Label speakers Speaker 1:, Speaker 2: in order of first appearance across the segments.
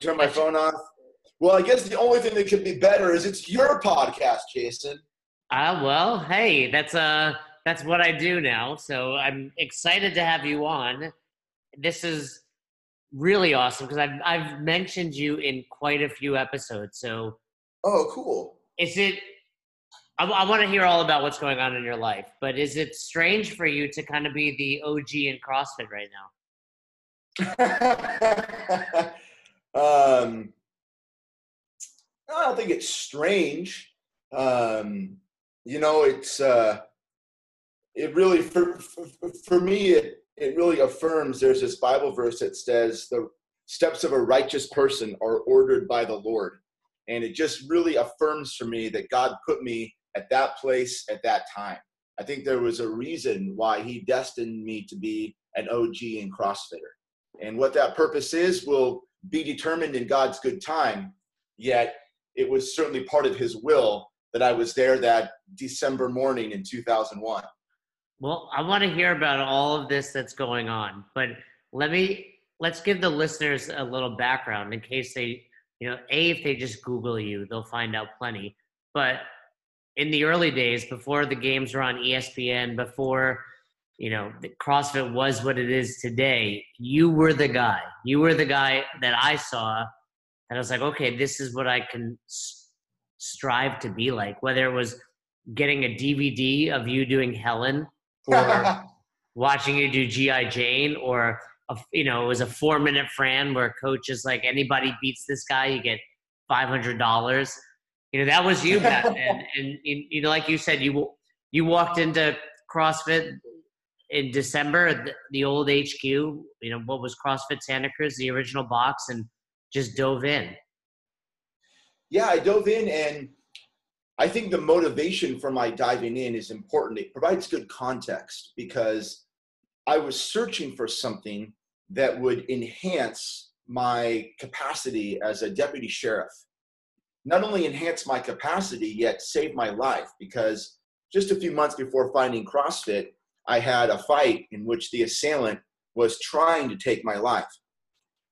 Speaker 1: turn my phone off. Well, I guess the only thing that could be better is it's your podcast, Jason.
Speaker 2: Ah, uh, well, hey, that's uh that's what I do now. So I'm excited to have you on. This is really awesome because I've I've mentioned you in quite a few episodes. So
Speaker 1: Oh, cool.
Speaker 2: Is it I, I want to hear all about what's going on in your life, but is it strange for you to kind of be the OG in CrossFit right
Speaker 1: now? um, I don't think it's strange. Um, you know, it's uh, it really for, for, for me it it really affirms. There's this Bible verse that says the steps of a righteous person are ordered by the Lord, and it just really affirms for me that God put me at that place at that time. I think there was a reason why he destined me to be an OG and CrossFitter. And what that purpose is will be determined in God's good time. Yet it was certainly part of his will that I was there that December morning in 2001.
Speaker 2: Well, I want to hear about all of this that's going on, but let me let's give the listeners a little background in case they, you know, a if they just Google you, they'll find out plenty. But in the early days, before the games were on ESPN, before you know CrossFit was what it is today, you were the guy. You were the guy that I saw, and I was like, okay, this is what I can strive to be like. Whether it was getting a DVD of you doing Helen, or watching you do GI Jane, or a, you know, it was a four minute Fran where a coach is like, anybody beats this guy, you get five hundred dollars you know that was you back then and you know like you said you you walked into crossfit in december the, old hq you know what was crossfit santa cruz the original box and just dove in.
Speaker 1: Yeah i dove in and i think the motivation for my diving in is important. It provides good context because i was searching for something that would enhance my capacity as a deputy sheriff. Not only enhance my capacity, yet save my life because just a few months before finding CrossFit, I had a fight in which the assailant was trying to take my life.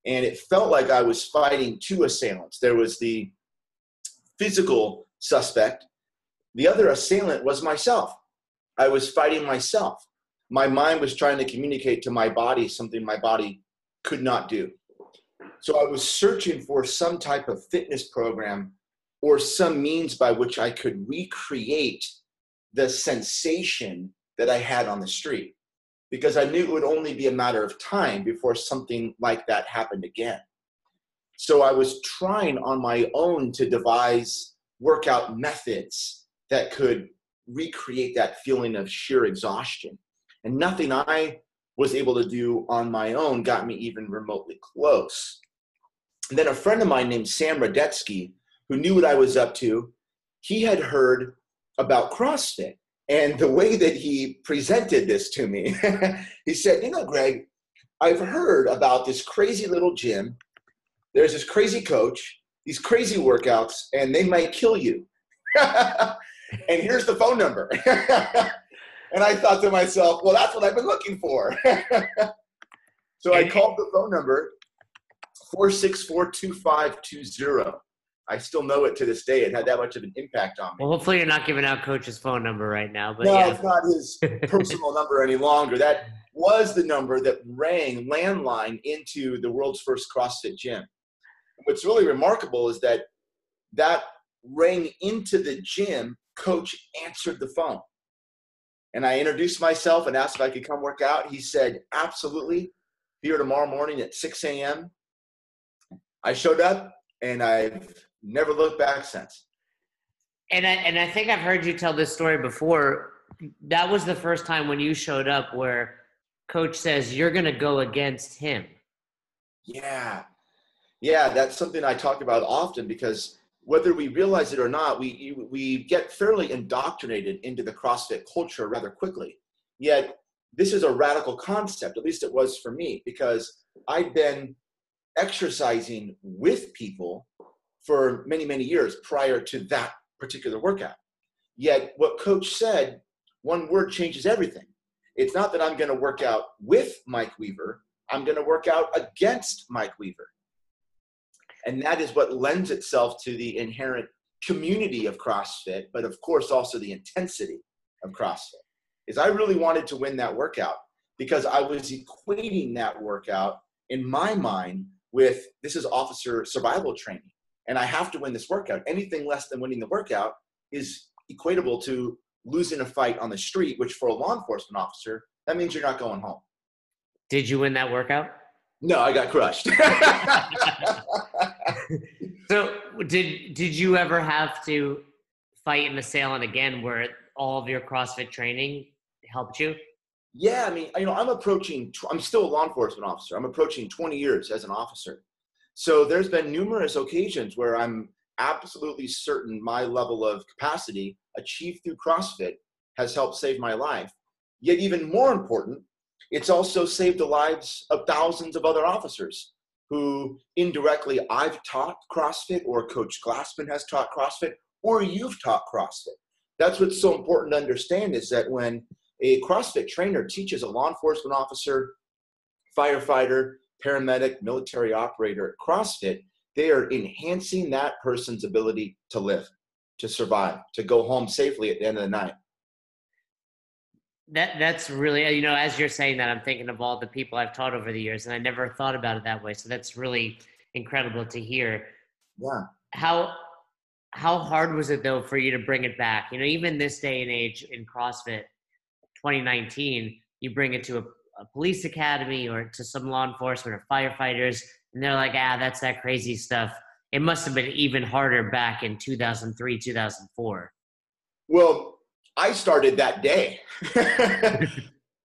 Speaker 1: And it felt like I was fighting two assailants. There was the physical suspect, the other assailant was myself. I was fighting myself. My mind was trying to communicate to my body something my body could not do. So I was searching for some type of fitness program or some means by which I could recreate the sensation that I had on the street because I knew it would only be a matter of time before something like that happened again. So I was trying on my own to devise workout methods that could recreate that feeling of sheer exhaustion. And nothing I was able to do on my own got me even remotely close. And then a friend of mine named Sam Radetsky who knew what I was up to, he had heard about CrossFit. And the way that he presented this to me, he said, You know, Greg, I've heard about this crazy little gym. There's this crazy coach, these crazy workouts, and they might kill you. and here's the phone number. and I thought to myself, well, that's what I've been looking for. so I called the phone number 464 2520. I still know it to this day. It had that much of an impact on
Speaker 2: me. Well, hopefully you're not giving out Coach's phone number right now. But
Speaker 1: no,
Speaker 2: yeah.
Speaker 1: it's not his personal number any longer. That was the number that rang landline into the world's first CrossFit gym. What's really remarkable is that that rang into the gym. Coach answered the phone, and I introduced myself and asked if I could come work out. He said, "Absolutely, Be here tomorrow morning at 6 a.m." I showed up, and I've never looked back since.
Speaker 2: And I, and I think I've heard you tell this story before. That was the first time when you showed up where coach says you're going to go against him.
Speaker 1: Yeah. Yeah, that's something I talk about often because whether we realize it or not, we we get fairly indoctrinated into the CrossFit culture rather quickly. Yet this is a radical concept, at least it was for me, because I'd been exercising with people for many, many years prior to that particular workout. Yet, what coach said, one word changes everything. It's not that I'm going to work out with Mike Weaver, I'm going to work out against Mike Weaver. And that is what lends itself to the inherent community of CrossFit, but of course also the intensity of CrossFit. Is I really wanted to win that workout because I was equating that workout in my mind with this is officer survival training and I have to win this workout. Anything less than winning the workout is equatable to losing a fight on the street, which for a law enforcement officer, that means you're not going home.
Speaker 2: Did you win that workout?
Speaker 1: No, I got crushed.
Speaker 2: so did did you ever have to fight in an assailant again where all of your CrossFit training helped you?
Speaker 1: Yeah, I mean, you know, I'm approaching. I'm still a law enforcement officer. I'm approaching 20 years as an officer. So there's been numerous occasions where I'm absolutely certain my level of capacity achieved through CrossFit has helped save my life. Yet, even more important, it's also saved the lives of thousands of other officers who indirectly I've taught CrossFit, or Coach Glassman has taught CrossFit, or you've taught CrossFit. That's what's so important to understand is that when a CrossFit trainer teaches a law enforcement officer, firefighter, paramedic, military operator at CrossFit, they are enhancing that person's ability to live, to survive, to go home safely at the end of the night.
Speaker 2: That that's really you know as you're saying that I'm thinking of all the people I've taught over the years and I never thought about it that way. So that's really incredible to hear.
Speaker 1: Yeah.
Speaker 2: How how hard was it though for you to bring it back? You know, even this day and age in CrossFit 2019, you bring it to a a police academy or to some law enforcement or firefighters, and they're like, ah, that's that crazy stuff. It must have been even harder back in 2003, 2004.
Speaker 1: Well, I started that day.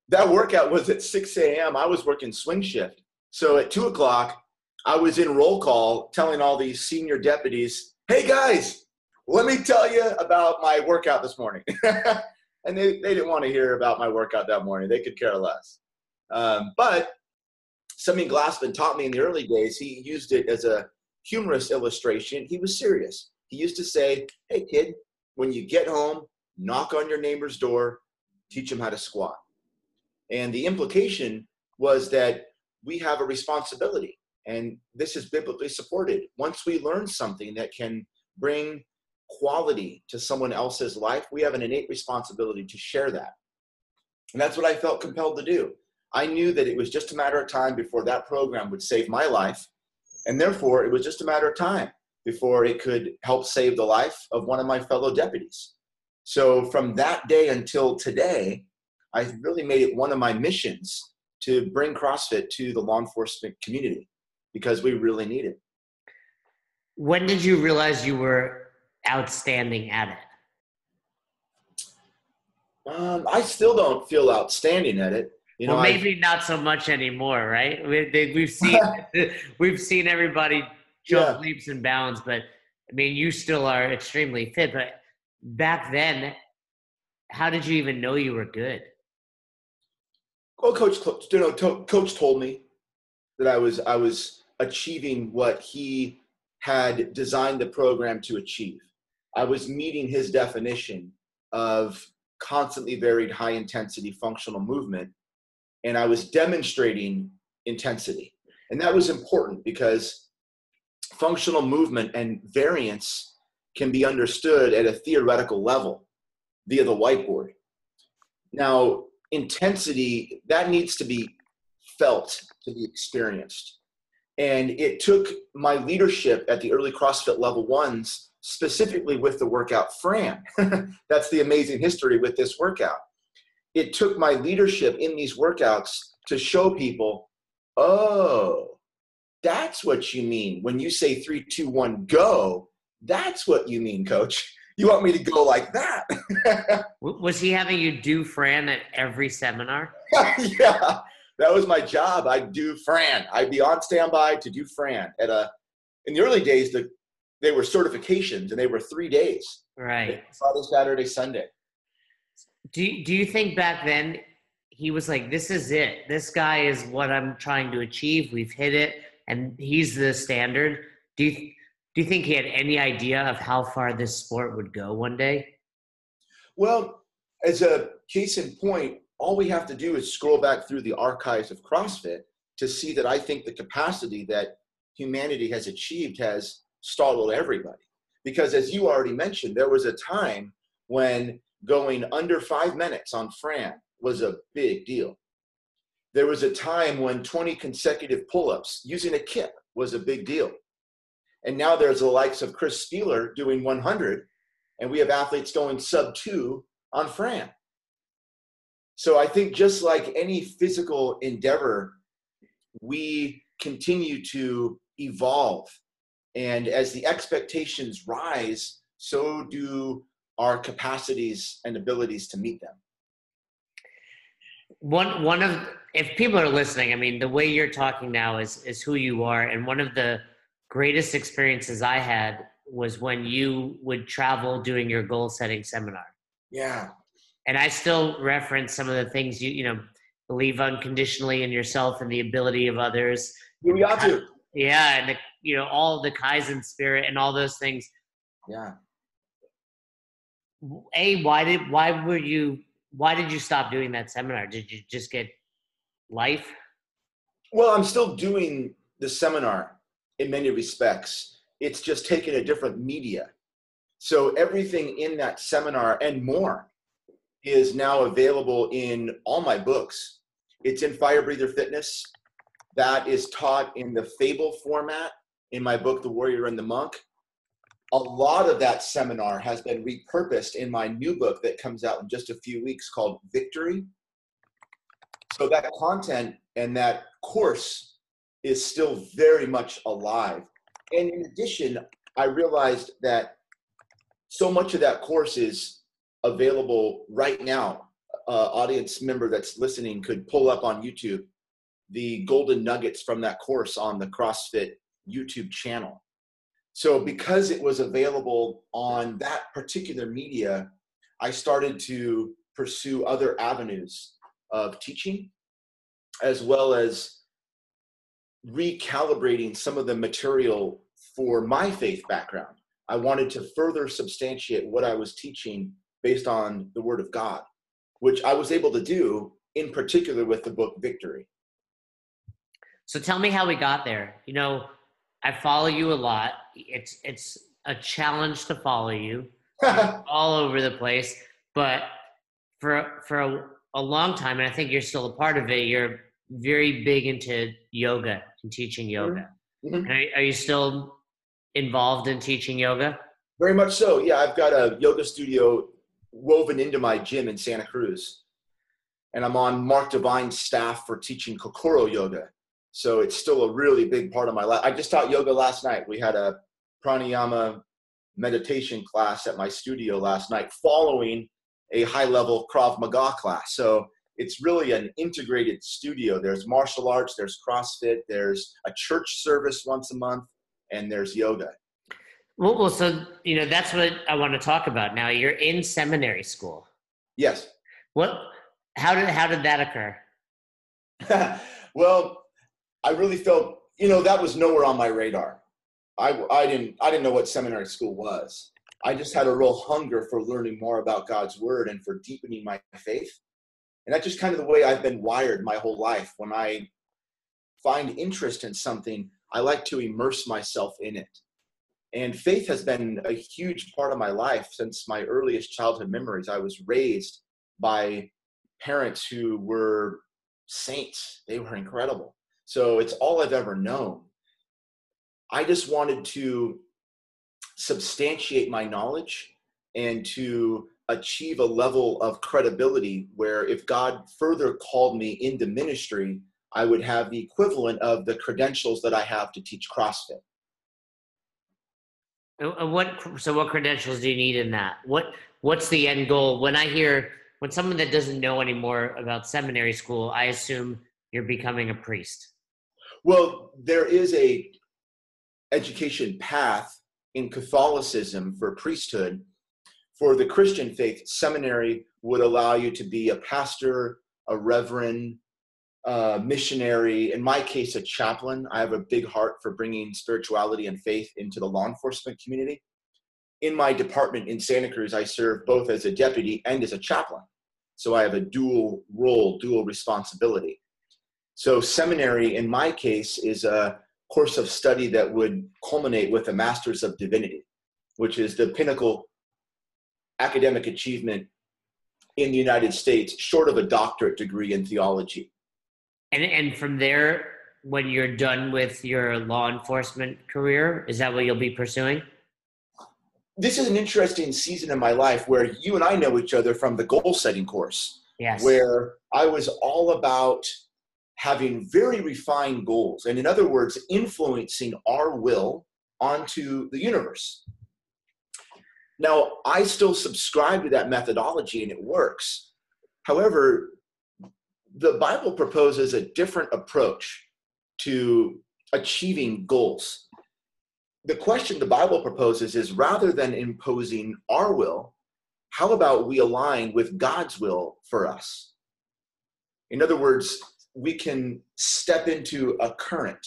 Speaker 1: that workout was at 6 a.m. I was working swing shift. So at 2 o'clock, I was in roll call telling all these senior deputies, hey guys, let me tell you about my workout this morning. and they, they didn't want to hear about my workout that morning. They could care less. Um, but something Glassman taught me in the early days, he used it as a humorous illustration. He was serious. He used to say, Hey, kid, when you get home, knock on your neighbor's door, teach them how to squat. And the implication was that we have a responsibility, and this is biblically supported. Once we learn something that can bring quality to someone else's life, we have an innate responsibility to share that. And that's what I felt compelled to do. I knew that it was just a matter of time before that program would save my life. And therefore, it was just a matter of time before it could help save the life of one of my fellow deputies. So, from that day until today, I really made it one of my missions to bring CrossFit to the law enforcement community because we really need it.
Speaker 2: When did you realize you were outstanding at it?
Speaker 1: Um, I still don't feel outstanding at it.
Speaker 2: You know, well, maybe I, not so much anymore, right? We, we've seen we've seen everybody jump yeah. leaps and bounds, but I mean, you still are extremely fit. But back then, how did you even know you were good?
Speaker 1: Well, coach, you know, to, coach told me that I was I was achieving what he had designed the program to achieve. I was meeting his definition of constantly varied high intensity functional movement and I was demonstrating intensity. And that was important because functional movement and variance can be understood at a theoretical level via the whiteboard. Now, intensity, that needs to be felt, to be experienced. And it took my leadership at the early CrossFit level ones, specifically with the workout Fran. That's the amazing history with this workout it took my leadership in these workouts to show people, oh, that's what you mean when you say three, two, one, go. That's what you mean, coach. You want me to go like that?
Speaker 2: was he having you do Fran at every seminar?
Speaker 1: yeah, that was my job. I'd do Fran. I'd be on standby to do Fran at a. In the early days, the they were certifications and they were three days.
Speaker 2: Right.
Speaker 1: Friday, Saturday, Sunday.
Speaker 2: Do do you think back then he was like, "This is it. This guy is what I'm trying to achieve. We've hit it, and he's the standard." Do you do you think he had any idea of how far this sport would go one day?
Speaker 1: Well, as a case in point, all we have to do is scroll back through the archives of CrossFit to see that I think the capacity that humanity has achieved has startled everybody. Because as you already mentioned, there was a time when going under five minutes on Fran was a big deal. There was a time when 20 consecutive pull ups using a kip was a big deal. And now there's the likes of Chris Spealler doing 100, and we have athletes going sub two on Fran. So I think just like any physical endeavor, we continue to evolve. And as the expectations rise, so do our capacities and abilities to meet them.
Speaker 2: One one of if people are listening, I mean, the way you're talking now is is who you are, and one of the greatest experiences I had was when you would travel doing your goal setting seminar.
Speaker 1: Yeah.
Speaker 2: And I still reference some of the things you you know believe unconditionally in yourself and the ability of others.
Speaker 1: We ought to.
Speaker 2: Yeah, and the, you know all the Kaizen spirit and all those things.
Speaker 1: Yeah.
Speaker 2: A, why did why were you why did you stop doing that seminar? Did you just get life?
Speaker 1: Well, I'm still doing the seminar in many respects. It's just taken a different media. So everything in that seminar and more is now available in all my books. It's in Fire Breather Fitness. That is taught in the fable format in my book, The Warrior and the Monk. A lot of that seminar has been repurposed in my new book that comes out in just a few weeks called Victory. So that content and that course is still very much alive. And in addition, I realized that so much of that course is available right now. Uh, audience member that's listening could pull up on YouTube the golden nuggets from that course on the CrossFit YouTube channel. So, because it was available on that particular media, I started to pursue other avenues of teaching as well as recalibrating some of the material for my faith background. I wanted to further substantiate what I was teaching based on the Word of God, which I was able to do in particular with the book Victory.
Speaker 2: So tell me how we got there. You know, I follow you a lot. It's it's a challenge to follow you all over the place, but for for a, a long time, and I think you're still a part of it. You're very big into yoga and teaching yoga. Mm-hmm. Are, are you still involved in teaching yoga?
Speaker 1: Very much so. Yeah, I've got a yoga studio woven into my gym in Santa Cruz. And I'm on Mark Divine's staff for teaching Kokoro yoga. So it's still a really big part of my life. I just taught yoga last night. We had a pranayama meditation class at my studio last night following a high level Krav Maga class. So it's really an integrated studio. There's martial arts, there's CrossFit, there's a church service once a month, and there's yoga.
Speaker 2: Well, well, so you know that's what I want to talk about now. You're in seminary school.
Speaker 1: Yes.
Speaker 2: What? How did how did that occur?
Speaker 1: well, I really felt you know that was nowhere on my radar. I I didn't I didn't know what seminary school was. I just had a real hunger for learning more about God's word and for deepening my faith. And that's just kind of the way I've been wired my whole life. When I find interest in something, I like to immerse myself in it. And faith has been a huge part of my life since my earliest childhood memories. I was raised by parents who were saints, they were incredible. So it's all I've ever known. I just wanted to substantiate my knowledge and to achieve a level of credibility where if God further called me into ministry, I would have the equivalent of the credentials that I have to teach CrossFit.
Speaker 2: What so what credentials do you need in that? What what's the end goal? When I hear when someone that doesn't know anymore about seminary school, I assume you're becoming a priest.
Speaker 1: Well, there is a education path in Catholicism for priesthood. For the Christian faith, seminary would allow you to be a pastor, a reverend, uh, missionary, in my case, a chaplain. I have a big heart for bringing spirituality and faith into the law enforcement community. In my department in Santa Cruz, I serve both as a deputy and as a chaplain. So I have a dual role, dual responsibility. So, seminary in my case is a course of study that would culminate with a Master's of Divinity, which is the pinnacle academic achievement in the United States, short of a doctorate degree in theology.
Speaker 2: And and from there, when you're done with your law enforcement career, is that what you'll be pursuing?
Speaker 1: This is an interesting season in my life where you and I know each other from the goal setting course.
Speaker 2: Yes.
Speaker 1: Where I was all about having very refined goals. And in other words, influencing our will onto the universe. Now, I still subscribe to that methodology and it works. However, the Bible proposes a different approach to achieving goals. The question the Bible proposes is rather than imposing our will, how about we align with God's will for us? In other words, we can step into a current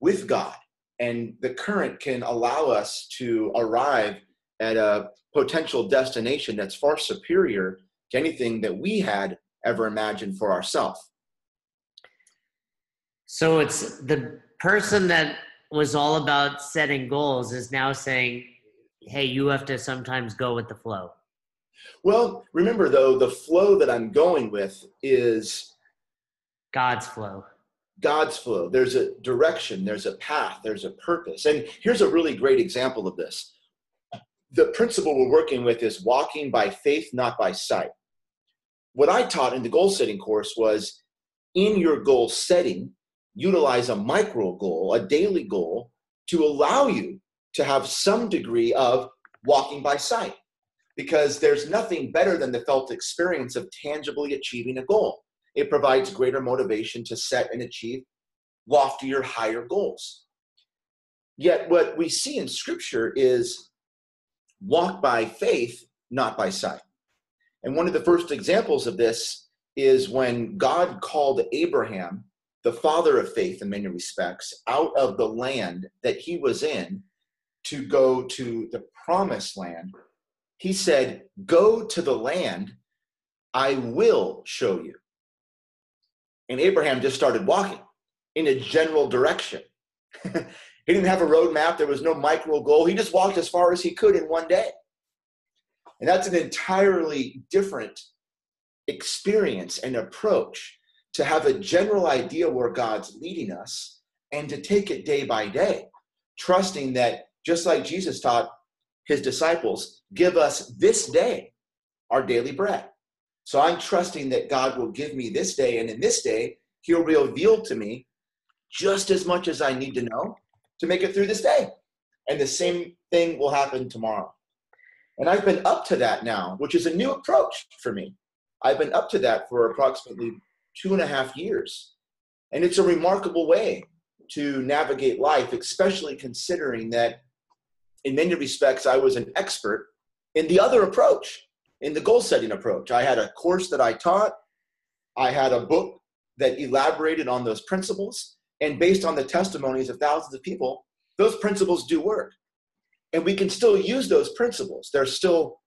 Speaker 1: with God, and the current can allow us to arrive at a potential destination that's far superior to anything that we had ever imagined for ourselves.
Speaker 2: So it's the person that was all about setting goals is now saying, hey, you have to sometimes go with the flow.
Speaker 1: Well, remember though, the flow that I'm going with is
Speaker 2: God's flow.
Speaker 1: God's flow. There's a direction, there's a path, there's a purpose. And here's a really great example of this. The principle we're working with is walking by faith, not by sight. What I taught in the goal setting course was in your goal setting, utilize a micro goal, a daily goal, to allow you to have some degree of walking by sight. Because there's nothing better than the felt experience of tangibly achieving a goal. It provides greater motivation to set and achieve loftier, higher goals. Yet, what we see in Scripture is walk by faith, not by sight. And one of the first examples of this is when God called Abraham, the father of faith in many respects, out of the land that he was in to go to the promised land. He said, Go to the land I will show you. And Abraham just started walking in a general direction. he didn't have a roadmap, there was no micro goal. He just walked as far as he could in one day. And that's an entirely different experience and approach to have a general idea where God's leading us and to take it day by day, trusting that just like Jesus taught his disciples, give us this day our daily bread. So I'm trusting that God will give me this day, and in this day, He'll reveal to me just as much as I need to know to make it through this day. And the same thing will happen tomorrow. And I've been up to that now, which is a new approach for me. I've been up to that for approximately two and a half years. And it's a remarkable way to navigate life, especially considering that in many respects I was an expert in the other approach in the goal setting approach. I had a course that I taught, I had a book that elaborated on those principles, and based on the testimonies of thousands of people, those principles do work. And we can still use those principles. They're still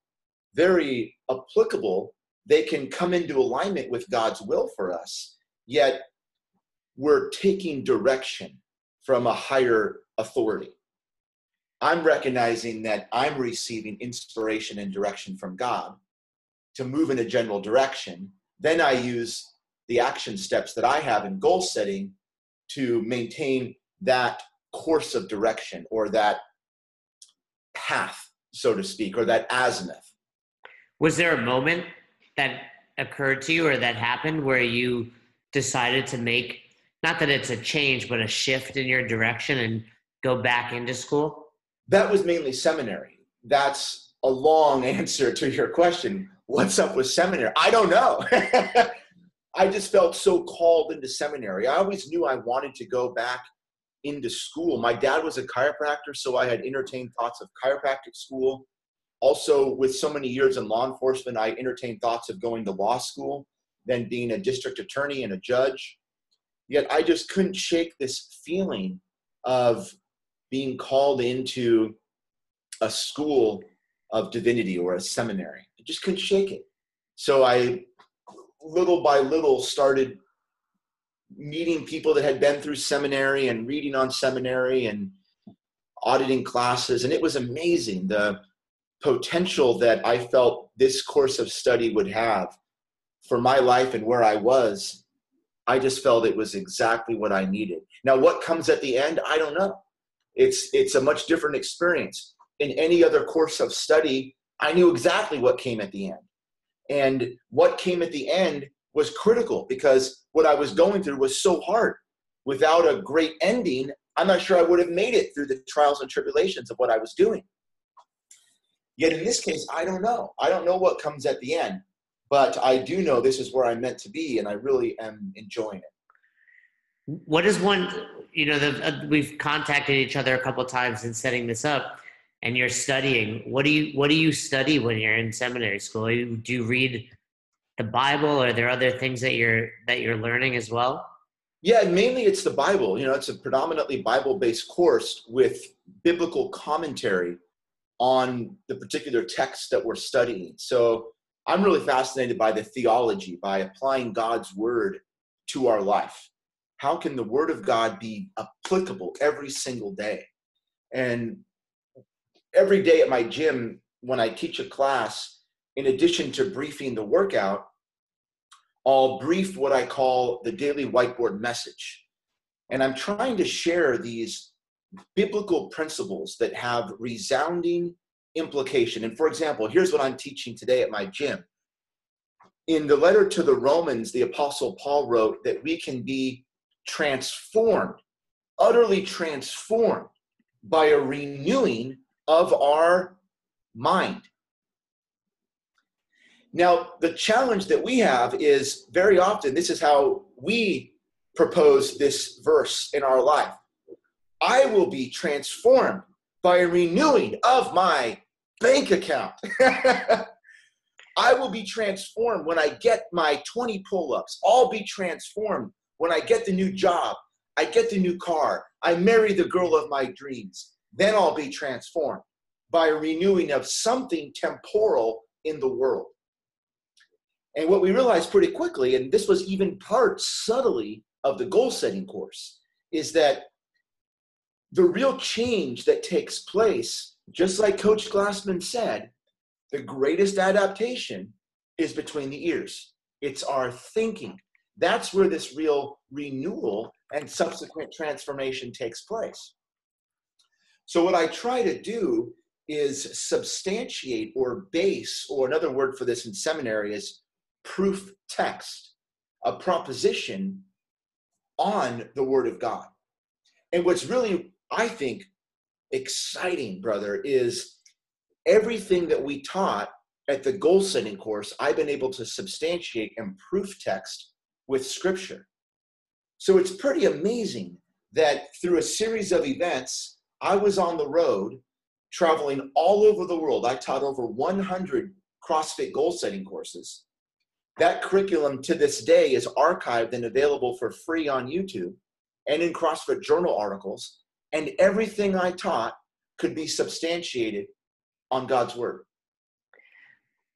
Speaker 1: very applicable. They can come into alignment with God's will for us, yet we're taking direction from a higher authority. I'm recognizing that I'm receiving inspiration and direction from God to move in a general direction. Then I use the action steps that I have in goal setting to maintain that course of direction or that path, so to speak, or that azimuth.
Speaker 2: Was there a moment that occurred to you or that happened where you decided to make, not that it's a change, but a shift in your direction and go back into school?
Speaker 1: That was mainly seminary. That's a long answer to your question what's up with seminary? I don't know. I just felt so called into seminary. I always knew I wanted to go back into school. My dad was a chiropractor, so I had entertained thoughts of chiropractic school. Also, with so many years in law enforcement, I entertained thoughts of going to law school, then being a district attorney and a judge. Yet I just couldn't shake this feeling of being called into a school of divinity or a seminary just couldn't shake it. So I, little by little, started meeting people that had been through seminary and reading on seminary and auditing classes. And it was amazing the potential that I felt this course of study would have for my life and where I was. I just felt it was exactly what I needed. Now, what comes at the end, I don't know. It's it's a much different experience. In any other course of study, I knew exactly what came at the end. And what came at the end was critical because what I was going through was so hard. Without a great ending, I'm not sure I would have made it through the trials and tribulations of what I was doing. Yet in this case, I don't know. I don't know what comes at the end, but I do know this is where I'm meant to be, and I really am enjoying it.
Speaker 2: What is one? You know, the, uh, we've contacted each other a couple times in setting this up, and you're studying. What do you What do you study when you're in seminary school? Do you read the Bible? Or are there other things that you're that you're learning as well?
Speaker 1: Yeah, mainly it's the Bible. You know, it's a predominantly Bible-based course with biblical commentary on the particular text that we're studying. So I'm really fascinated by the theology, by applying God's word to our life. How can the word of God be applicable every single day? And every day at my gym, when I teach a class, in addition to briefing the workout, I'll brief what I call the daily whiteboard message. And I'm trying to share these biblical principles that have resounding implication. And for example, here's what I'm teaching today at my gym. In the letter to the Romans, the Apostle Paul wrote that we can be transformed, utterly transformed by a renewing of our mind. Now, the challenge that we have is very often this is how we propose this verse in our life. I will be transformed by a renewing of my bank account. I will be transformed when I get my 20 pull ups. I'll be transformed when I get the new job. I get the new car. I marry the girl of my dreams. Then I'll be transformed by a renewing of something temporal in the world. And what we realized pretty quickly, and this was even part subtly of the goal setting course, is that the real change that takes place, just like Coach Glassman said, the greatest adaptation is between the ears. It's our thinking. That's where this real renewal and subsequent transformation takes place. So, what I try to do is substantiate or base, or another word for this in seminary is proof text, a proposition on the Word of God. And what's really I think, exciting, brother, is everything that we taught at the goal setting course, I've been able to substantiate and proof text with scripture. So it's pretty amazing that through a series of events, I was on the road traveling all over the world. I taught over 100 CrossFit goal setting courses. That curriculum to this day is archived and available for free on YouTube and in CrossFit Journal articles and everything I taught could be substantiated on God's word.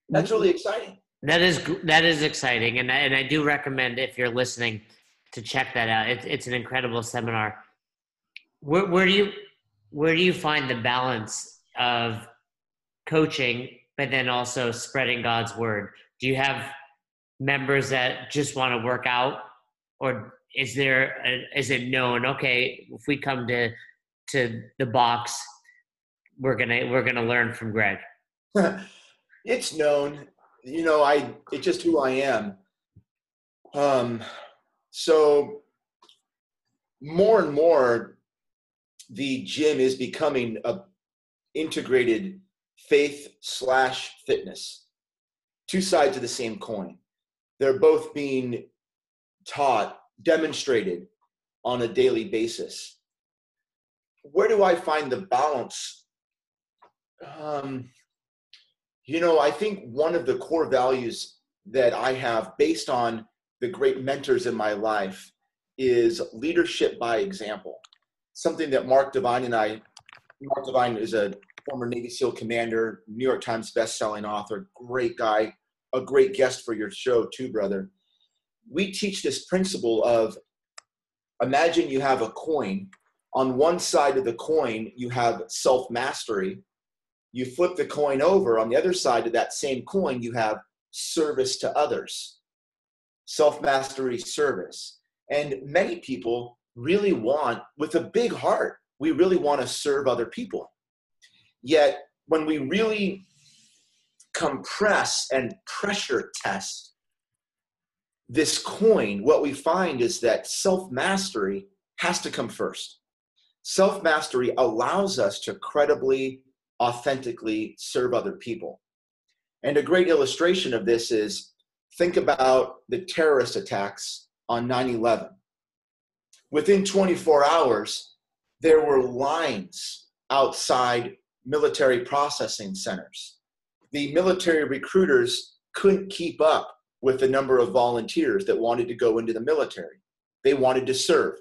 Speaker 1: That's really exciting.
Speaker 2: That is that is exciting, and I, and I do recommend if you're listening to check that out. It's it's an incredible seminar. Where where do you where do you find the balance of coaching, but then also spreading God's word? Do you have members that just want to work out, or is there a, is it known? Okay, if we come to to the box, we're gonna we're gonna learn from Greg.
Speaker 1: it's known, you know. I it's just who I am. Um, so more and more, the gym is becoming a integrated faith slash fitness. Two sides of the same coin. They're both being taught, demonstrated on a daily basis where do I find the balance? Um, you know, I think one of the core values that I have based on the great mentors in my life is leadership by example. Something that Mark Divine and I, Mark Divine is a former Navy SEAL commander, New York Times best-selling author, great guy, a great guest for your show too, brother. We teach this principle of imagine you have a coin. On one side of the coin, you have self mastery. You flip the coin over. On the other side of that same coin, you have service to others, self mastery, service. And many people really want, with a big heart, we really want to serve other people. Yet, when we really compress and pressure test this coin, what we find is that self mastery has to come first. Self mastery allows us to credibly, authentically serve other people. And a great illustration of this is think about the terrorist attacks on 9 11. Within 24 hours, there were lines outside military processing centers. The military recruiters couldn't keep up with the number of volunteers that wanted to go into the military. They wanted to serve.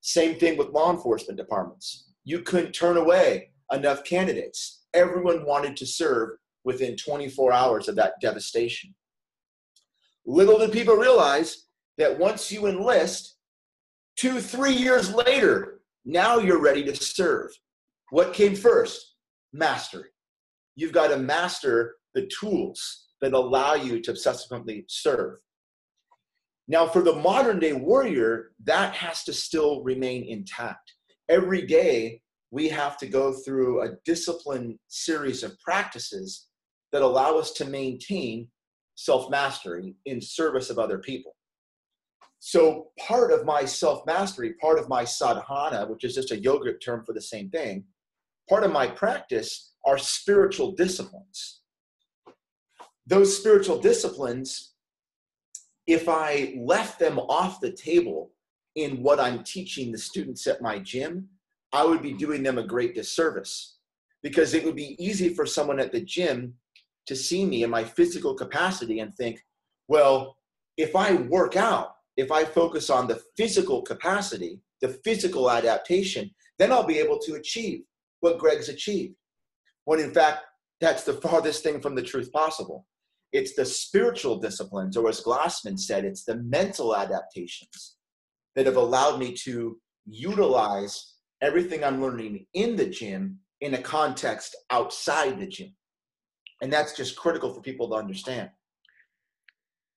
Speaker 1: Same thing with law enforcement departments. You couldn't turn away enough candidates. Everyone wanted to serve within 24 hours of that devastation. Little did people realize that once you enlist, two, three years later, now you're ready to serve. What came first? Mastery. You've got to master the tools that allow you to subsequently serve. Now, for the modern day warrior, that has to still remain intact. Every day, we have to go through a disciplined series of practices that allow us to maintain self mastery in service of other people. So, part of my self mastery, part of my sadhana, which is just a yogic term for the same thing, part of my practice are spiritual disciplines. Those spiritual disciplines, if I left them off the table in what I'm teaching the students at my gym, I would be doing them a great disservice because it would be easy for someone at the gym to see me in my physical capacity and think, well, if I work out, if I focus on the physical capacity, the physical adaptation, then I'll be able to achieve what Greg's achieved when in fact that's the farthest thing from the truth possible. It's the spiritual disciplines, or as Glassman said, it's the mental adaptations that have allowed me to utilize everything I'm learning in the gym in a context outside the gym. And that's just critical for people to understand.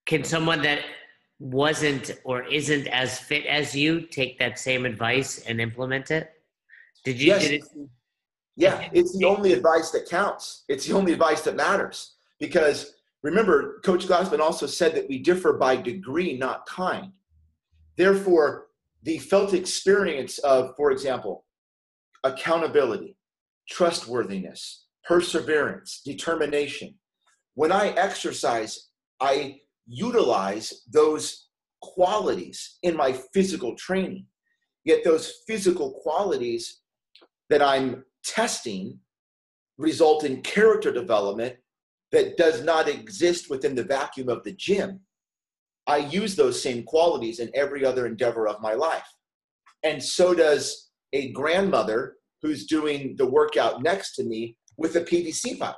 Speaker 2: Can someone that wasn't or isn't as fit as you take that same advice and implement it? Did you?
Speaker 1: Yes.
Speaker 2: Did it,
Speaker 1: Yeah, it's the only advice that counts. It's the only advice that matters. Because remember, Coach Glassman also said that we differ by degree, not kind. Therefore, the felt experience of, for example, accountability, trustworthiness, perseverance, determination. When I exercise, I utilize those qualities in my physical training. Yet those physical qualities that I'm testing result in character development that does not exist within the vacuum of the gym. I use those same qualities in every other endeavor of my life. And so does a grandmother who's doing the workout next to me with a PVC pipe.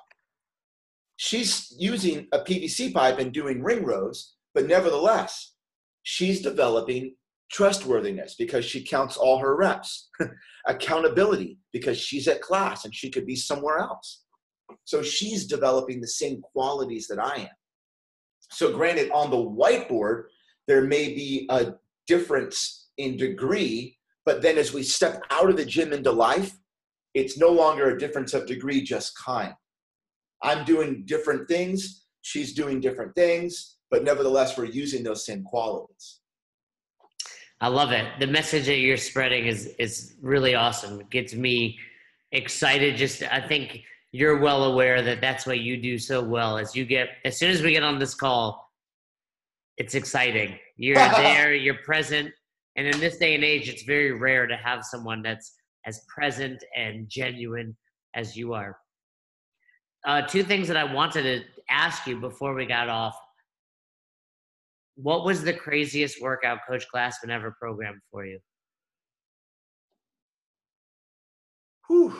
Speaker 1: She's using a PVC pipe and doing ring rows, but nevertheless, she's developing trustworthiness because she counts all her reps, accountability because she's at class and she could be somewhere else. So she's developing the same qualities that I am. So, granted, on the whiteboard, there may be a difference in degree, but then as we step out of the gym into life, it's no longer a difference of degree, just kind. I'm doing different things, she's doing different things, but nevertheless, we're using those same qualities.
Speaker 2: I love it. The message that you're spreading is is really awesome. It gets me excited. Just I think you're well aware that that's what you do so well. As you get as soon as we get on this call, it's exciting. You're there. You're present. And in this day and age, it's very rare to have someone that's as present and genuine as you are. Uh, two things that I wanted to ask you before we got off what was the craziest workout Coach Glassman ever programmed for you?
Speaker 1: Whew.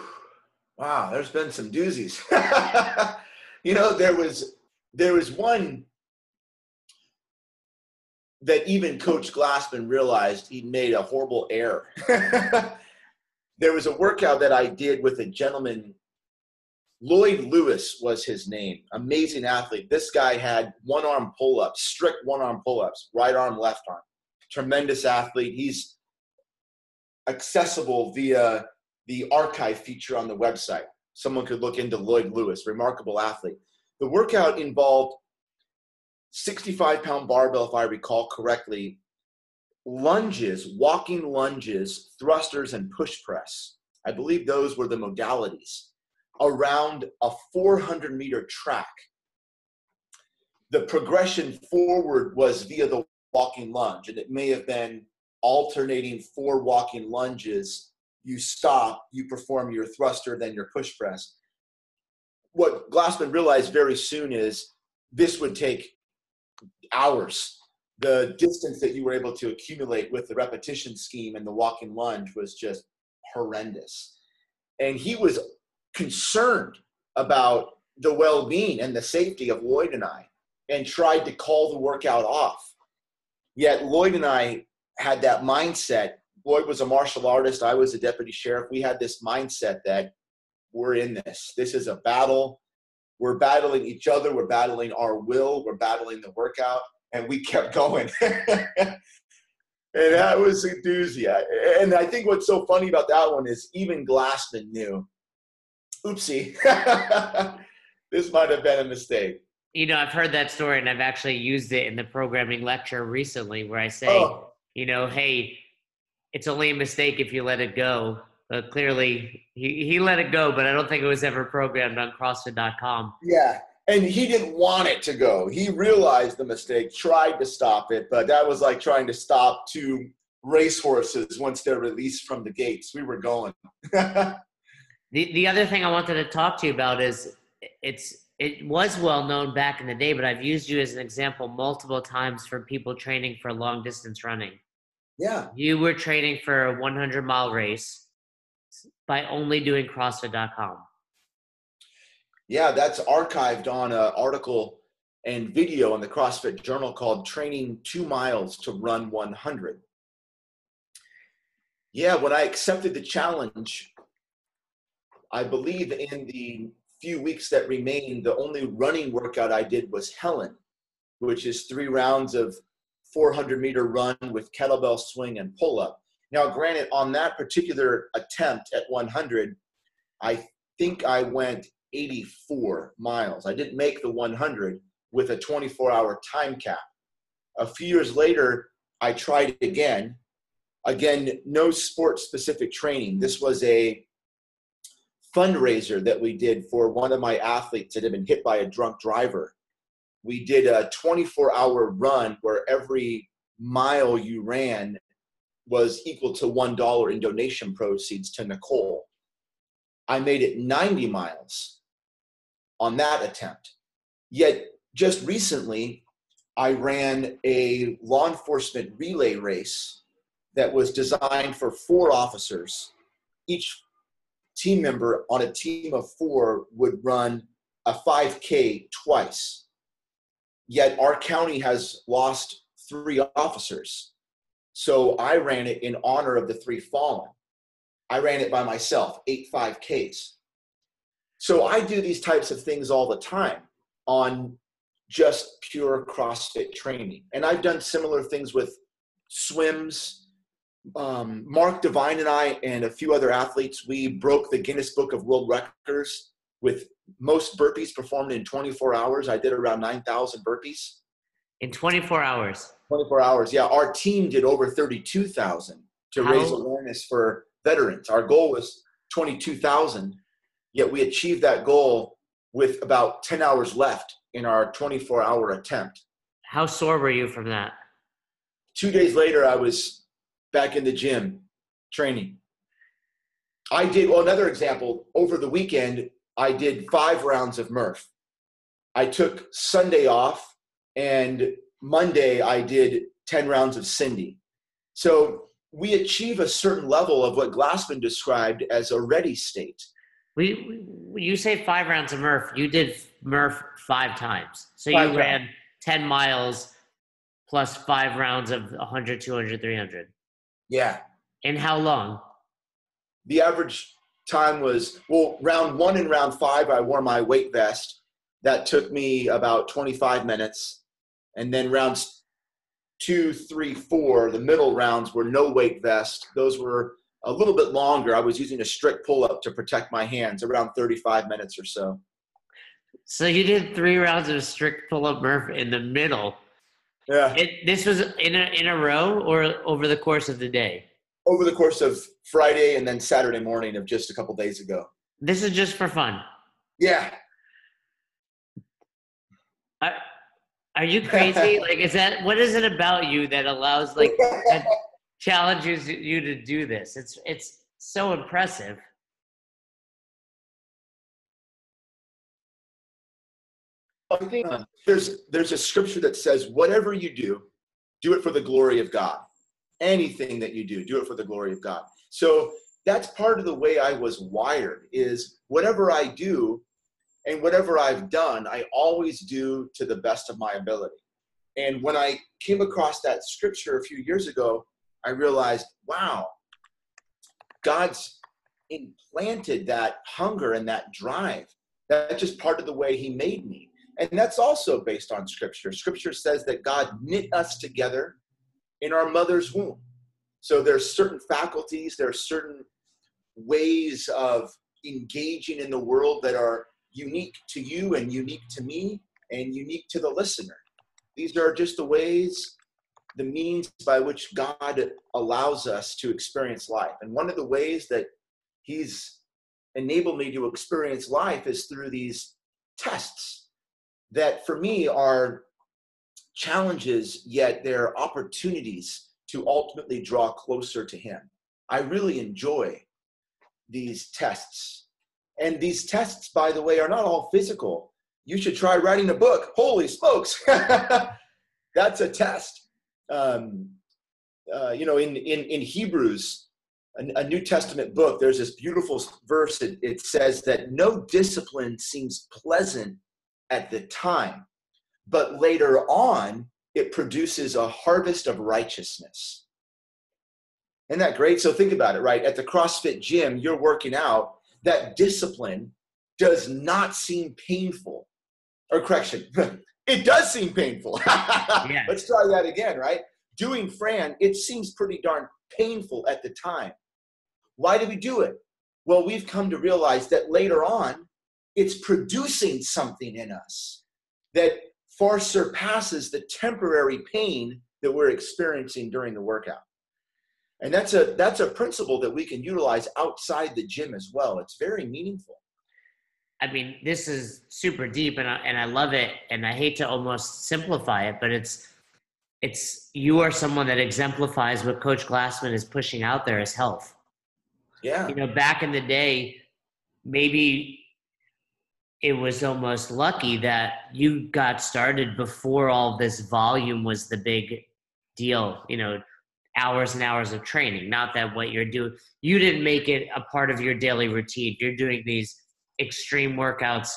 Speaker 1: Wow, there's been some doozies. you know, there was there was one that even Coach Glassman realized he made a horrible error. there was a workout that I did with a gentleman, Lloyd Lewis was his name, amazing athlete. This guy had one arm pull ups, strict one arm pull ups, right arm, left arm. Tremendous athlete. He's accessible via the archive feature on the website. Someone could look into Lloyd Lewis, remarkable athlete. The workout involved 65 pound barbell, if I recall correctly, lunges, walking lunges, thrusters, and push press. I believe those were the modalities around a 400 meter track. The progression forward was via the walking lunge, and it may have been alternating four walking lunges. You stop, you perform your thruster, then your push press. What Glassman realized very soon is this would take hours. The distance that you were able to accumulate with the repetition scheme and the walking lunge was just horrendous. And he was concerned about the well being and the safety of Lloyd and I and tried to call the workout off. Yet Lloyd and I had that mindset. Lloyd was a martial artist, I was a deputy sheriff. We had this mindset that we're in this. This is a battle. We're battling each other, we're battling our will, we're battling the workout, and we kept going. and that was doozy. And I think what's so funny about that one is even Glassman knew, oopsie, this might have been a mistake.
Speaker 2: You know, I've heard that story and I've actually used it in the programming lecture recently where I say, oh. you know, hey, it's only a mistake if you let it go. But clearly, he, he let it go, but I don't think it was ever programmed on CrossFit.com.
Speaker 1: Yeah. And he didn't want it to go. He realized the mistake, tried to stop it, but that was like trying to stop two racehorses once they're released from the gates. We were going.
Speaker 2: the, the other thing I wanted to talk to you about is it's it was well known back in the day, but I've used you as an example multiple times for people training for long distance running.
Speaker 1: Yeah.
Speaker 2: You were training for a 100 mile race by only doing CrossFit.com.
Speaker 1: Yeah, that's archived on an article and video in the CrossFit Journal called Training Two Miles to Run 100. Yeah, when I accepted the challenge, I believe in the few weeks that remained, the only running workout I did was Helen, which is three rounds of 400 meter run with kettlebell swing and pull up. Now, granted, on that particular attempt at 100, I think I went 84 miles. I didn't make the 100 with a 24 hour time cap. A few years later, I tried again. Again, no sport specific training. This was a fundraiser that we did for one of my athletes that had been hit by a drunk driver. We did a 24 hour run where every mile you ran was equal to $1 in donation proceeds to Nicole. I made it 90 miles on that attempt. Yet, just recently, I ran a law enforcement relay race that was designed for four officers. Each team member on a team of four would run a 5K twice. Yet, our county has lost three officers so I ran it in honor of the three fallen. I ran it by myself, eight 5Ks. So I do these types of things all the time on just pure CrossFit training. And I've done similar things with swims. Um, Mark Divine and I and a few other athletes, we broke the Guinness Book of World Records with most burpees performed in 24 hours. I did around 9,000 burpees.
Speaker 2: In 24 hours?
Speaker 1: 24 hours. Yeah, our team did over 32,000 to How? raise awareness for veterans. Our goal was 22,000, yet we achieved that goal with about 10 hours left in our 24 hour attempt.
Speaker 2: How sore were you from that?
Speaker 1: Two days later, I was back in the gym training. I did, well, another example, over the weekend, I did five rounds of Murph. I took Sunday off and Monday I did 10 rounds of Cindy. So we achieve a certain level of what Glassman described as a ready state.
Speaker 2: We, you say five rounds of Murph. You did Murph five times. So five you ran 10 miles plus five rounds of 100, 200, 300.
Speaker 1: Yeah.
Speaker 2: And how long?
Speaker 1: The average time was well, round one and round five, I wore my weight vest. That took me about 25 minutes. And then rounds two, three, four, the middle rounds were no weight vest. Those were a little bit longer. I was using a strict pull up to protect my hands, around 35 minutes or so.
Speaker 2: So you did three rounds of strict pull up Murph in the middle.
Speaker 1: Yeah.
Speaker 2: It, this was in a, in a row or over the course of the day?
Speaker 1: Over the course of Friday and then Saturday morning of just a couple days ago.
Speaker 2: This is just for fun.
Speaker 1: Yeah.
Speaker 2: Are, are you crazy? like, is that what is it about you that allows like that challenges you to do this? It's it's so impressive.
Speaker 1: I think there's there's a scripture that says, "Whatever you do, do it for the glory of God." Anything that you do, do it for the glory of God. So that's part of the way I was wired. Is whatever I do, and whatever I've done, I always do to the best of my ability. And when I came across that scripture a few years ago, I realized, wow, God's implanted that hunger and that drive. That's just part of the way He made me. And that's also based on Scripture. Scripture says that God knit us together in our mother's womb. So there's certain faculties, there are certain ways of engaging in the world that are unique to you and unique to me and unique to the listener. These are just the ways, the means by which God allows us to experience life. And one of the ways that He's enabled me to experience life is through these tests that for me are challenges, yet they're opportunities to ultimately draw closer to Him. I really enjoy these tests. And these tests, by the way, are not all physical. You should try writing a book. Holy smokes! That's a test. Um, uh, you know, in, in, in Hebrews, a, New Testament book, there's this beautiful verse. It, it says that no discipline seems pleasant at the time, but later on, it produces a harvest of righteousness. Isn't that great? So think about it, right? At the CrossFit gym, you're working out, that discipline does not seem painful. Or correction, it does seem painful. yeah. Let's try that again, right? Doing Fran, it seems pretty darn painful at the time. Why do we do it? Well, we've come to realize that later on, it's producing something in us that far surpasses the temporary pain that we're experiencing during the workout. And that's a that's a principle that we can utilize outside the gym as well. It's very meaningful.
Speaker 2: I mean, this is super deep and I, and I love it and I hate to almost simplify it, but it's it's you are someone that exemplifies what coach Glassman is pushing out there as health.
Speaker 1: Yeah.
Speaker 2: You know, back in the day, maybe it was almost lucky that you got started before all this volume was the big deal you know hours and hours of training. Not that what you're doing you didn't make it a part of your daily routine. You're doing these extreme workouts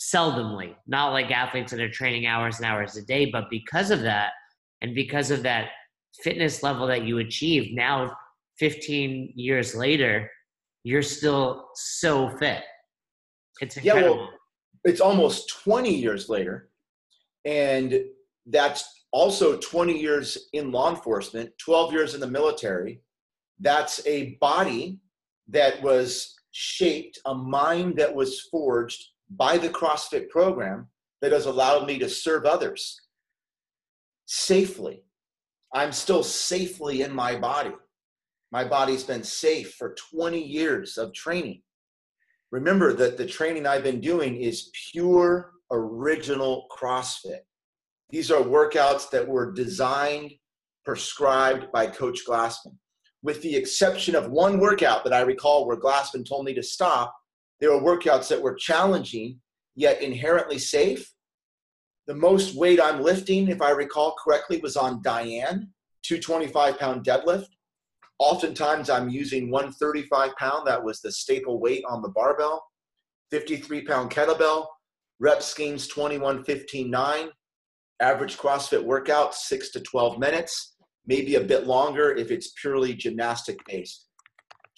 Speaker 2: seldomly. Not like athletes that are training hours and hours a day but because of that and because of that fitness level that you achieved now 15 years later you're still so fit it's incredible. Yeah, well,
Speaker 1: it's almost 20 years later, and that's also 20 years in law enforcement, 12 years in the military. That's a body that was shaped, a mind that was forged by the CrossFit program that has allowed me to serve others safely. I'm still safely in my body. My body's been safe for 20 years of training remember that the training I've been doing is pure original CrossFit. These are workouts that were designed, prescribed by Coach Glassman. With the exception of one workout that I recall where Glassman told me to stop, there were workouts that were challenging yet inherently safe. The most weight I'm lifting, if I recall correctly, was on Diane, 225 pound deadlift. Oftentimes, I'm using 135 pound, that was the staple weight on the barbell, 53 pound kettlebell, rep schemes 21, 15, 9, Average CrossFit workout, six to 12 minutes, maybe a bit longer if it's purely gymnastic based.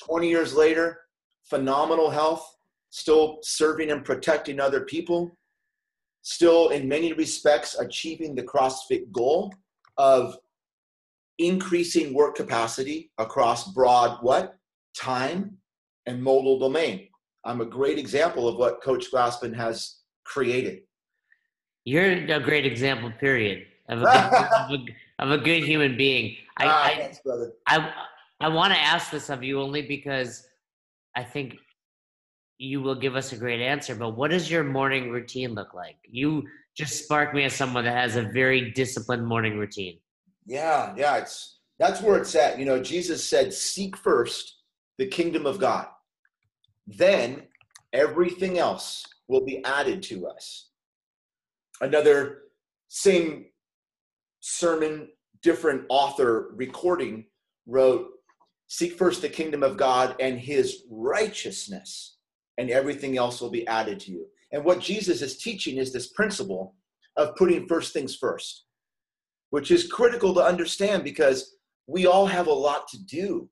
Speaker 1: 20 years later, phenomenal health, still serving and protecting other people, still in many respects achieving the CrossFit goal of increasing work capacity across broad what? Time and modal domain. I'm a great example of what Coach Glassman has created.
Speaker 2: You're a great example, period, of a, of a, of a good human being. I, ah, I, thanks, brother. I, I want to ask this of you only because I think you will give us a great answer. But what does your morning routine look like? You just spark me as someone that has a very disciplined morning routine.
Speaker 1: Yeah, yeah, it's that's where it's at. You know, Jesus said, "Seek first the kingdom of God, then everything else will be added to us." Another same sermon, different author recording wrote, "Seek first the kingdom of God and His righteousness, and everything else will be added to you." And what Jesus is teaching is this principle of putting first things first which is critical to understand because we all have a lot to do.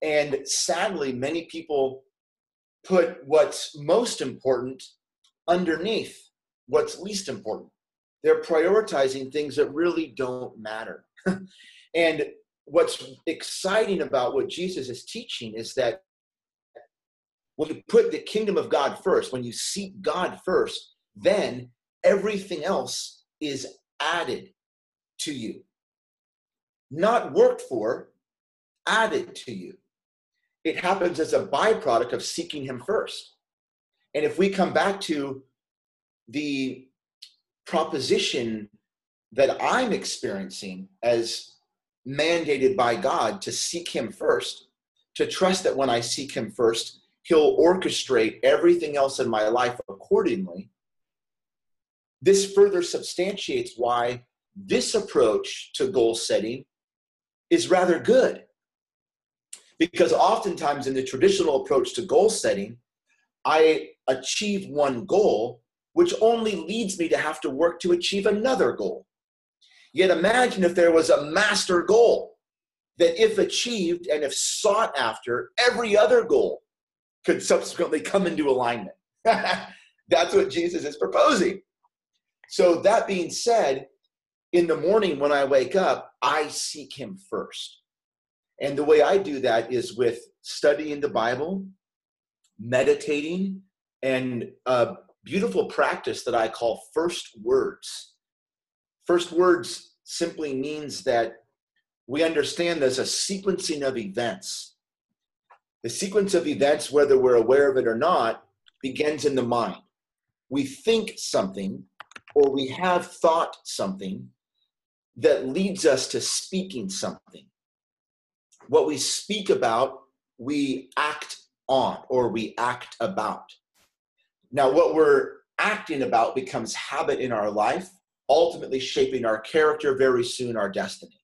Speaker 1: And sadly, many people put what's most important underneath what's least important. They're prioritizing things that really don't matter. and what's exciting about what Jesus is teaching is that when you put the kingdom of God first, when you seek God first, then everything else is added to you. Not worked for, added to you. It happens as a byproduct of seeking Him first. And if we come back to the proposition that I'm experiencing as mandated by God to seek Him first, to trust that when I seek Him first, He'll orchestrate everything else in my life accordingly. This further substantiates why this approach to goal setting is rather good. Because oftentimes in the traditional approach to goal setting, I achieve one goal, which only leads me to have to work to achieve another goal. Yet imagine if there was a master goal that, if achieved and if sought after, every other goal could subsequently come into alignment. That's what Jesus is proposing. So, that being said, in the morning when I wake up, I seek Him first. And the way I do that is with studying the Bible, meditating, and a beautiful practice that I call first words. First words simply means that we understand there's a sequencing of events. The sequence of events, whether we're aware of it or not, begins in the mind. We think something or we have thought something that leads us to speaking something. What we speak about, we act on or we act about. Now, what we're acting about becomes habit in our life, ultimately shaping our character, very soon our destiny.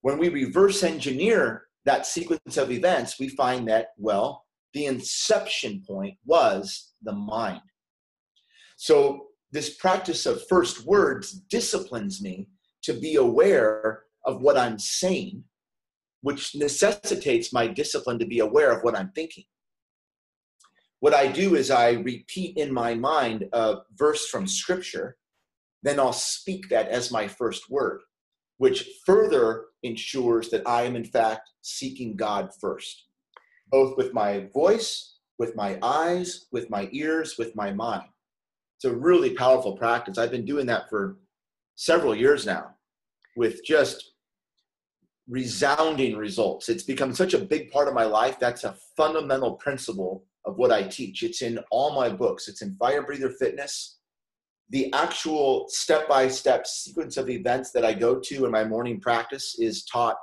Speaker 1: When we reverse engineer that sequence of events, we find that, well, the inception point was the mind. So, this practice of first words disciplines me to be aware of what I'm saying, which necessitates my discipline to be aware of what I'm thinking. What I do is I repeat in my mind a verse from scripture, then I'll speak that as my first word, which further ensures that I am in fact seeking God first, both with my voice, with my eyes, with my ears, with my mind. It's a really powerful practice. I've been doing that for several years now with just resounding results. It's become such a big part of my life. That's a fundamental principle of what I teach. It's in all my books, it's in Fire Breather Fitness. The actual step by step sequence of events that I go to in my morning practice is taught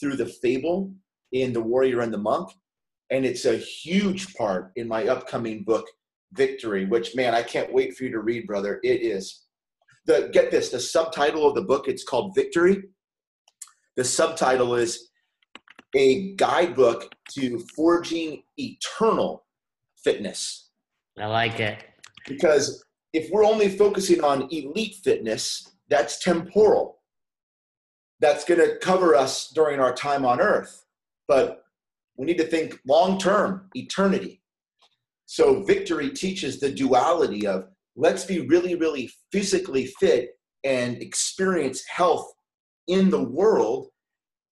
Speaker 1: through the fable in The Warrior and the Monk. And it's a huge part in my upcoming book, Victory, which, man, I can't wait for you to read, brother. It is the get this the subtitle of the book it's called victory the subtitle is a guidebook to forging eternal fitness
Speaker 2: i like it
Speaker 1: because if we're only focusing on elite fitness, that's temporal. That's going to cover us during our time on earth. But we need to think long term, eternity. So, victory teaches the duality of let's be really, really physically fit and experience health in the world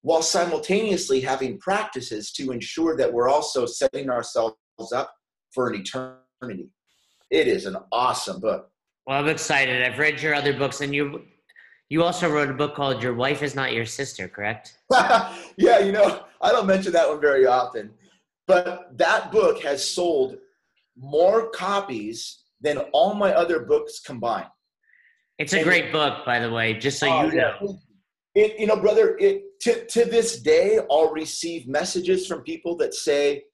Speaker 1: while simultaneously having practices to ensure that we're also setting ourselves up for an eternity. It is an awesome book.
Speaker 2: Well, I'm excited. I've read your other books, and you you also wrote a book called "Your Wife Is Not Your Sister," correct?
Speaker 1: yeah, you know, I don't mention that one very often, but that book has sold more copies than all my other books combined.
Speaker 2: It's a and great it, book, by the way, just so oh, you know.
Speaker 1: It, you know, brother, it, to, to this day, I'll receive messages from people that say,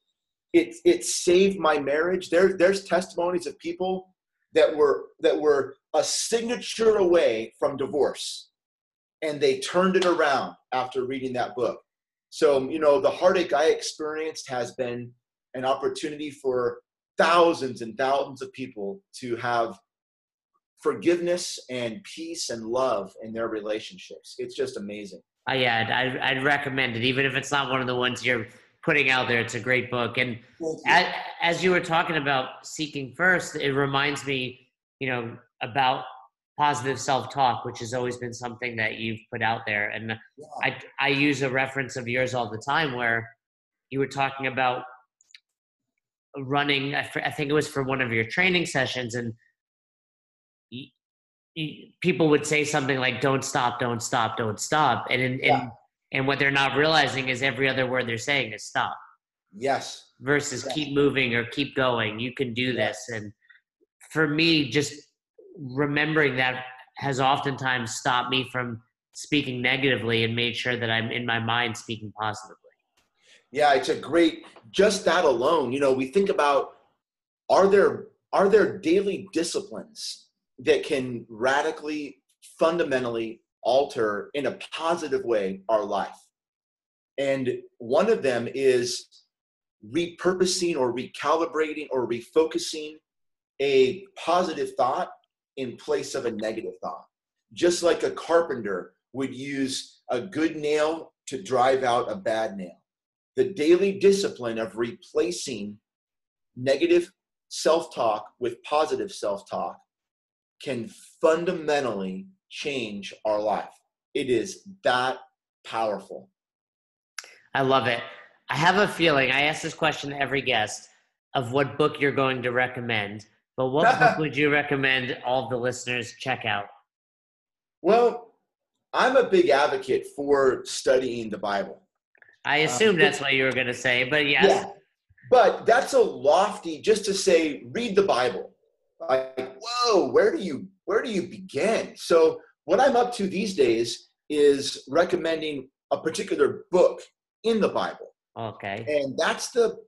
Speaker 1: it, it saved my marriage. There, there's testimonies of people that were, that were a signature away from divorce. And they turned it around after reading that book. So, you know, the heartache I experienced has been an opportunity for thousands and thousands of people to have forgiveness and peace and love in their relationships. It's just amazing.
Speaker 2: Uh, yeah, I'd, I'd recommend it, even if it's not one of the ones you're putting out there. It's a great book. And as, as you were talking about seeking first, it reminds me, you know, about positive self-talk, which has always been something that you've put out there. And yeah. I, I use a reference of yours all the time where you were talking about running, I think it was for one of your training sessions and people would say something like don't stop don't stop don't stop and in, yeah. and and what they're not realizing is every other word they're saying is stop
Speaker 1: yes
Speaker 2: versus yes. keep moving or keep going you can do yes. this and for me just remembering that has oftentimes stopped me from speaking negatively and made sure that i'm in my mind speaking positively
Speaker 1: yeah it's a great just that alone you know we think about are there are there daily disciplines that can radically, fundamentally alter in a positive way our life. And one of them is repurposing or recalibrating or refocusing a positive thought in place of a negative thought. Just like a carpenter would use a good nail to drive out a bad nail. The daily discipline of replacing negative self talk with positive self talk can fundamentally change our life. It is that powerful.
Speaker 2: I love it. I have a feeling, I ask this question to every guest of what book you're going to recommend, but what book would you recommend all the listeners check out?
Speaker 1: Well, I'm a big advocate for studying the Bible.
Speaker 2: I assume um, that's what you were going to say, but yes. Yeah,
Speaker 1: but that's a lofty, just to say, read the Bible. Like whoa where do you where do you begin? So what i'm up to these days is recommending a particular book in the bible.
Speaker 2: Okay.
Speaker 1: And that's the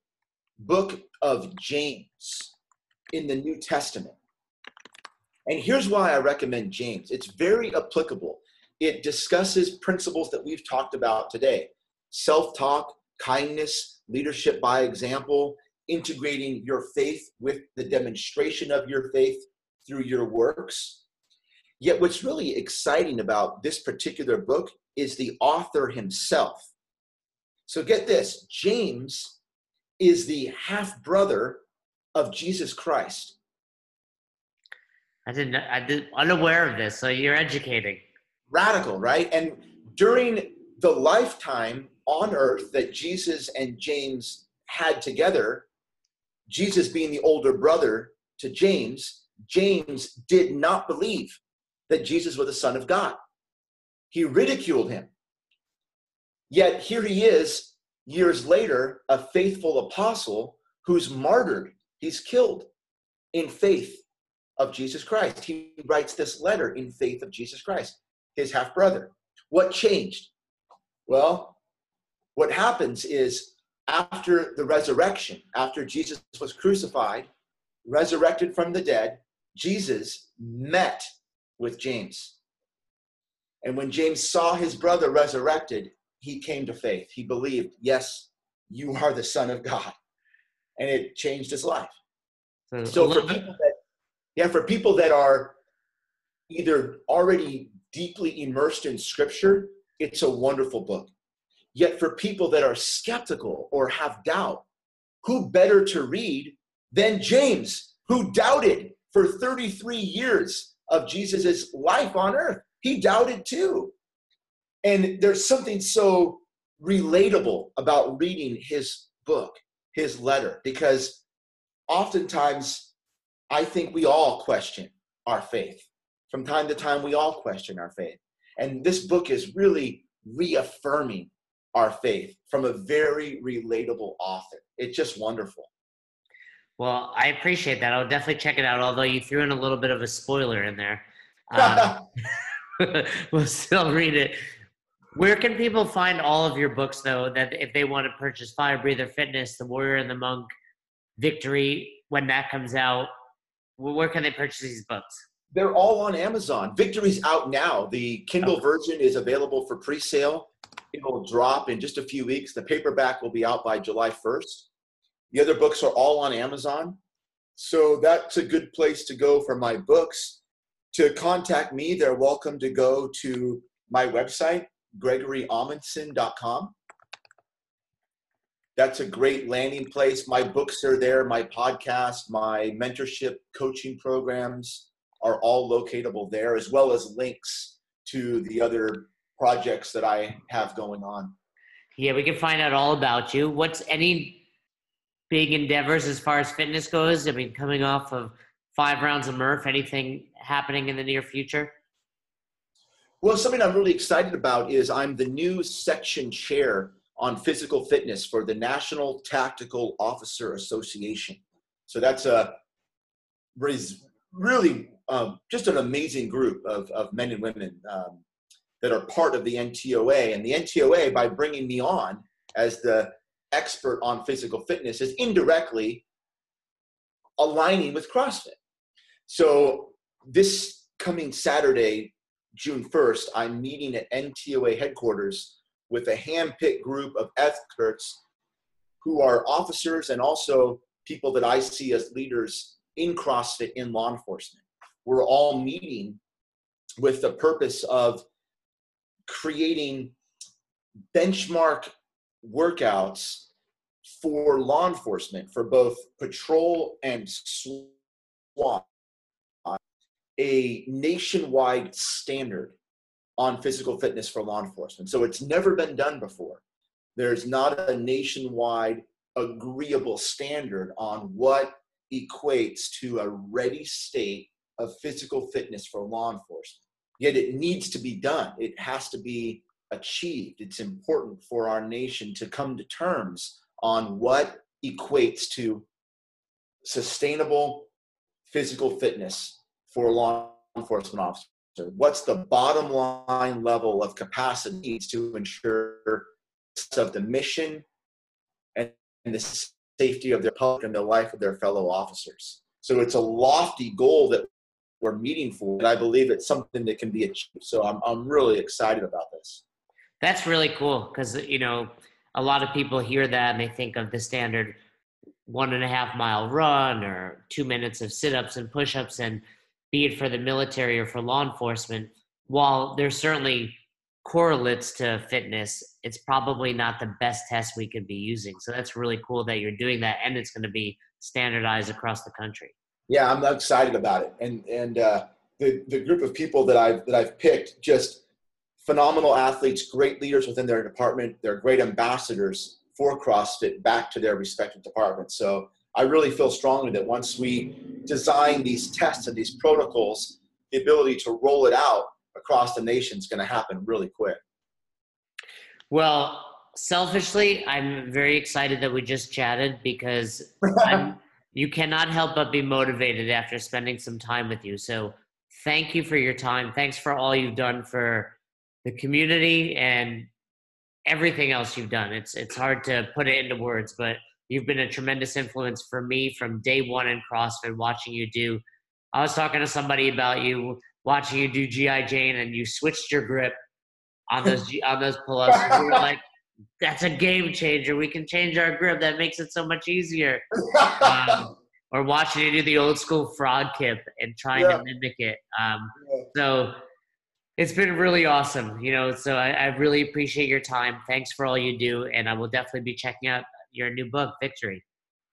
Speaker 1: book of james in the new testament. And here's why i recommend james. It's very applicable. It discusses principles that we've talked about today self-talk kindness leadership by example integrating your faith with the demonstration of your faith through your works. Yet, what's really exciting about this particular book is the author himself. So, get this James is the half brother of Jesus Christ.
Speaker 2: I didn't, I did unaware of this, so you're educating.
Speaker 1: Radical, right? And during the lifetime on earth that Jesus and James had together, Jesus being the older brother to James, James did not believe that Jesus was the Son of God. He ridiculed him. Yet here he is, years later, a faithful apostle who's martyred, he's killed in faith of Jesus Christ. He writes this letter in faith of Jesus Christ, his half brother. What changed? Well, what happens is after the resurrection, after Jesus was crucified, resurrected from the dead, Jesus met with James. And when James saw his brother resurrected, he came to faith. He believed, yes, you are the Son of God. And it changed his life. So, so for people that, Yeah, for people that are either already deeply immersed in scripture, it's a wonderful book. Yet for people that are skeptical or have doubt, who better to read than James, who doubted for 33 years of Jesus' life on earth? He doubted too. And there's something so relatable about reading his book, his letter, because oftentimes I think we all question our faith. From time to time, we all question our faith. And this book is really reaffirming our faith from a very relatable author. It's just wonderful.
Speaker 2: Well, I appreciate that. I'll definitely check it out, although you threw in a little bit of a spoiler in there. Um, we'll still read it. Where can people find all of your books, though, that if they want to purchase Fire Breather Fitness, The Warrior and the Monk, Victory, when that comes out, where can they purchase these books?
Speaker 1: They're all on Amazon. Victory's out now. The Kindle oh. version is available for pre sale. It'll drop in just a few weeks. The paperback will be out by July 1st. The other books are all on Amazon. So that's a good place to go for my books. To contact me, they're welcome to go to my website, gregoryamundson.com. That's a great landing place. My books are there, my podcast, my mentorship coaching programs are all locatable there, as well as links to the other projects that I have going on.
Speaker 2: Yeah, we can find out all about you. What's any big endeavors as far as fitness goes? I mean, coming off of five rounds of Murph, anything happening in the near future?
Speaker 1: Well, something I'm really excited about is I'm the new section chair on physical fitness for the National Tactical Officer Association. So that's a really um, just an amazing group of, of men and women um, that are part of the NTOA. And the NTOA, by bringing me on as the expert on physical fitness, is indirectly aligning with CrossFit. So this coming Saturday, June 1st, I'm meeting at NTOA headquarters with a hand-picked group of experts who are officers and also people that I see as leaders in CrossFit in law enforcement. We're all meeting with the purpose of creating benchmark workouts for law enforcement for both patrol and SWAT a nationwide standard on physical fitness for law enforcement. So it's never been done before. There's not a nationwide agreeable standard on what equates to a ready state of physical fitness for law enforcement. Yet it needs to be done, it has to be achieved. It's important for our nation to come to terms on what equates to sustainable physical fitness for law enforcement officer? What's the bottom line level of capacity needs to ensure of the mission and the safety of their public and the life of their fellow officers? So it's a lofty goal that we're meeting for, and I believe it's something that can be achieved. So I'm I'm really excited about this.
Speaker 2: That's really cool because you know a lot of people hear that and they think of the standard one and a half mile run or two minutes of sit ups and push ups and be it for the military or for law enforcement, while there's certainly correlates to fitness, it's probably not the best test we could be using. So that's really cool that you're doing that, and it's going to be standardized across the country.
Speaker 1: Yeah, I'm excited about it, and and uh, the the group of people that I've that I've picked just phenomenal athletes, great leaders within their department. They're great ambassadors for CrossFit back to their respective departments. So I really feel strongly that once we design these tests and these protocols, the ability to roll it out across the nation is going to happen really quick.
Speaker 2: Well, selfishly, I'm very excited that we just chatted because you cannot help but be motivated after spending some time with you. So, thank you for your time. Thanks for all you've done for the community and everything else you've done. It's it's hard to put it into words, but You've been a tremendous influence for me from day one in CrossFit, watching you do. I was talking to somebody about you, watching you do GI Jane, and you switched your grip on those on those pull-ups. we were like, "That's a game changer. We can change our grip. That makes it so much easier." Um, or watching you do the old school frog kip and trying
Speaker 1: Yeah.
Speaker 2: to mimic it. Um,
Speaker 1: Yeah.
Speaker 2: so it's been really awesome, you know. So I, I really appreciate your time. Thanks for all you do, and I will definitely be checking out your new book, Victory.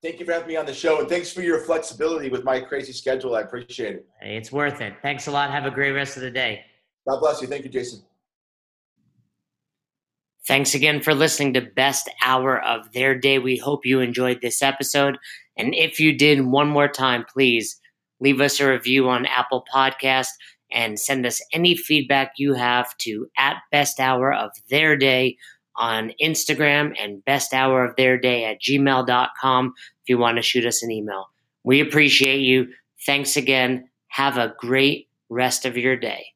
Speaker 1: Thank you for having me on the show, and thanks for your flexibility with my crazy schedule. I appreciate it.
Speaker 2: It's worth it. Thanks a lot. Have a great rest of the day.
Speaker 1: God bless you. Thank you, Jason.
Speaker 2: Thanks again for listening to Best Hour of Their Day. We hope you enjoyed this episode. And if you did, one more time, please leave us a review on Apple Podcast and send us any feedback you have to at Best Hour of Their Day on Instagram and Best Hour of Their Day at gmail.com if you want to shoot us an email. We appreciate you. Thanks again. Have a great rest of your day.